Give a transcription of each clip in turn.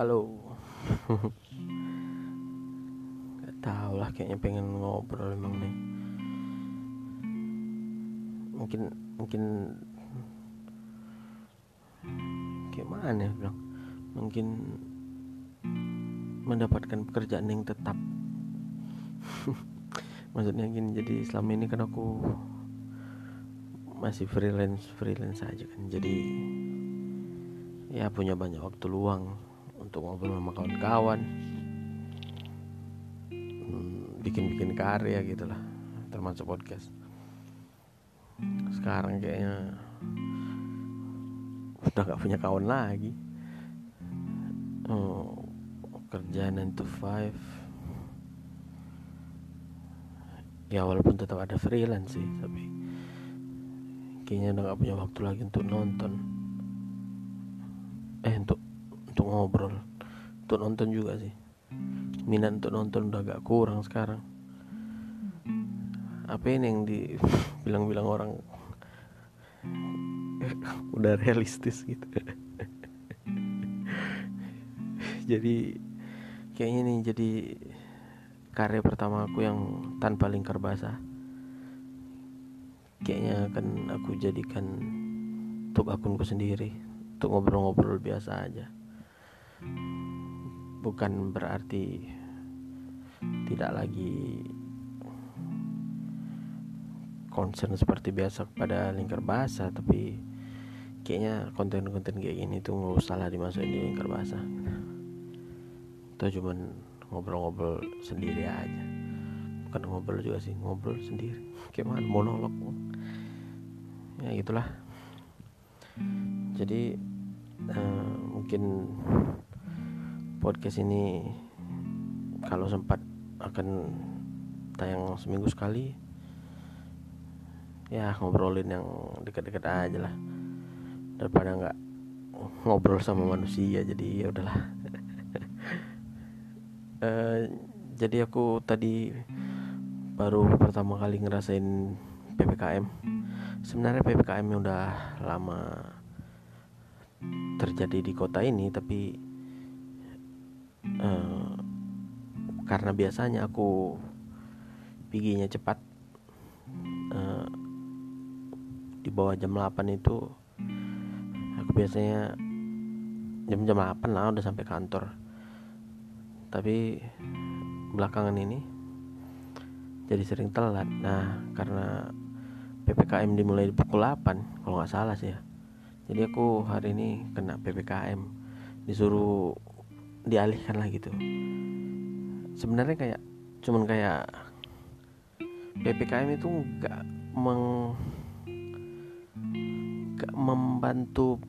Halo. Gak tau lah kayaknya pengen ngobrol emang nih. Mungkin mungkin kayak mana ya bilang? Mungkin mendapatkan pekerjaan yang tetap. Maksudnya gini jadi selama ini kan aku masih freelance freelance aja kan jadi ya punya banyak waktu luang untuk ngobrol sama kawan-kawan. Hmm, bikin-bikin karya gitulah termasuk podcast. Sekarang kayaknya udah gak punya kawan lagi. Oh, kerja 9 to 5 ya walaupun tetap ada freelance sih tapi kayaknya udah gak punya waktu lagi untuk nonton. Eh untuk ngobrol. Untuk nonton juga sih. Minat untuk nonton udah gak kurang sekarang. Apa ini yang dibilang-bilang orang? Udah realistis gitu. Jadi kayaknya nih jadi karya pertama aku yang tanpa lingkar basah kayaknya akan aku jadikan untuk akunku sendiri. Untuk ngobrol-ngobrol biasa aja bukan berarti tidak lagi concern seperti biasa pada lingkar basah tapi kayaknya konten-konten kayak gini tuh nggak usah lah dimasukin di lingkar basah. Itu cuman ngobrol-ngobrol sendiri aja. Bukan ngobrol juga sih ngobrol sendiri. Kayak mana? Monolog. Ya gitulah. Jadi uh, mungkin podcast ini kalau sempat akan tayang seminggu sekali ya ngobrolin yang dekat-dekat aja lah. Daripada nggak ngobrol sama manusia jadi ya udahlah. Uh, jadi aku tadi baru pertama kali ngerasain ppkm sebenarnya ppkm udah lama terjadi di kota ini tapi uh, karena biasanya aku piginya cepat uh, di bawah jam 8 itu aku biasanya jam-jam 8 lah udah sampai kantor. Tapi belakangan ini jadi sering telat. Nah karena PPKM dimulai di pukul 8 kalau nggak salah sih ya. Jadi aku hari ini kena PPKM disuruh dialihkan lah gitu. Sebenarnya kayak cuman kayak PPKM itu nggak meng gak membantu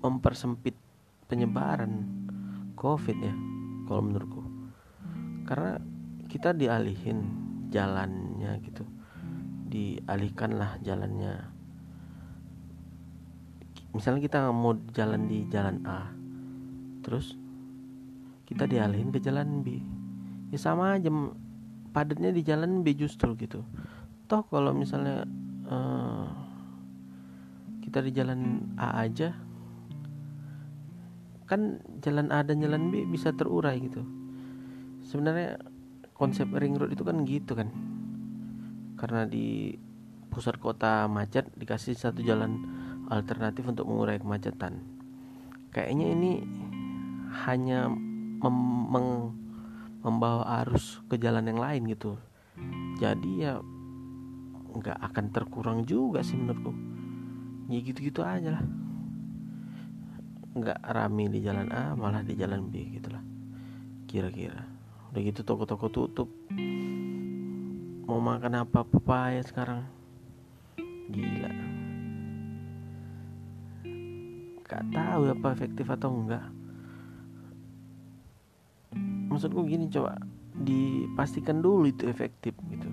mempersempit penyebaran COVID ya kalau menurutku. Karena kita dialihin jalannya gitu. Dialihkanlah jalannya. Misalnya kita mau jalan di jalan A terus kita dialihin ke jalan B. Ya sama aja padatnya di jalan B justru gitu. Toh kalau misalnya uh, kita di jalan A aja kan jalan A dan jalan B bisa terurai gitu. Sebenarnya konsep ring road itu kan gitu kan. Karena di pusat kota macet dikasih satu jalan alternatif untuk mengurai kemacetan. Kayaknya ini hanya mem meng membawa arus ke jalan yang lain gitu. Jadi ya nggak akan terkurang juga sih menurutku. Ya gitu-gitu aja lah. Nggak rame di jalan A malah di jalan B gitulah kira-kira. Udah gitu toko-toko tutup. Mau makan apa papaya sekarang? Gila. Gak tahu apa efektif atau enggak maksudku gini coba dipastikan dulu itu efektif gitu.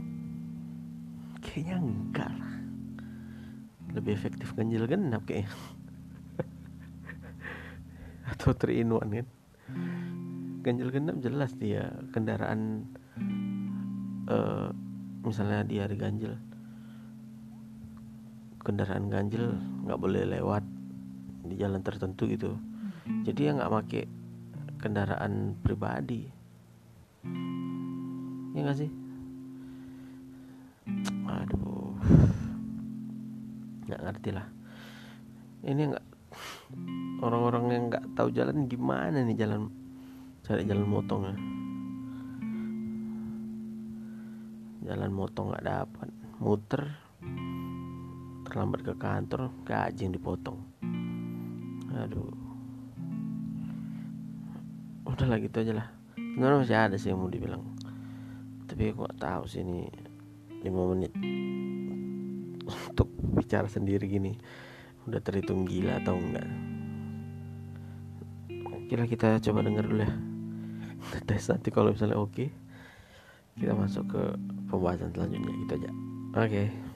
Kayaknya enggak lah. Lebih efektif ganjil genap kayaknya. Atau 3 in 1 kan? Ganjil genap jelas dia kendaraan uh, misalnya di hari ganjil kendaraan ganjil nggak boleh lewat di jalan tertentu gitu. Jadi yang nggak pakai kendaraan pribadi. Ya gak sih? Aduh. Nggak ngerti lah. Ini nggak orang-orang yang nggak tahu jalan gimana nih jalan cari jalan motong ya? Jalan motong nggak dapat. Muter terlambat ke kantor gaji yang dipotong. Aduh udahlah gitu aja lah. Sebenarnya masih ada sih yang mau dibilang. Tapi aku gak tahu sih ini 5 menit untuk bicara sendiri gini. Udah terhitung gila atau enggak. Kira kita coba denger dulu ya. Tes nanti kalau misalnya oke kita masuk ke pembahasan selanjutnya gitu aja. Oke. okay.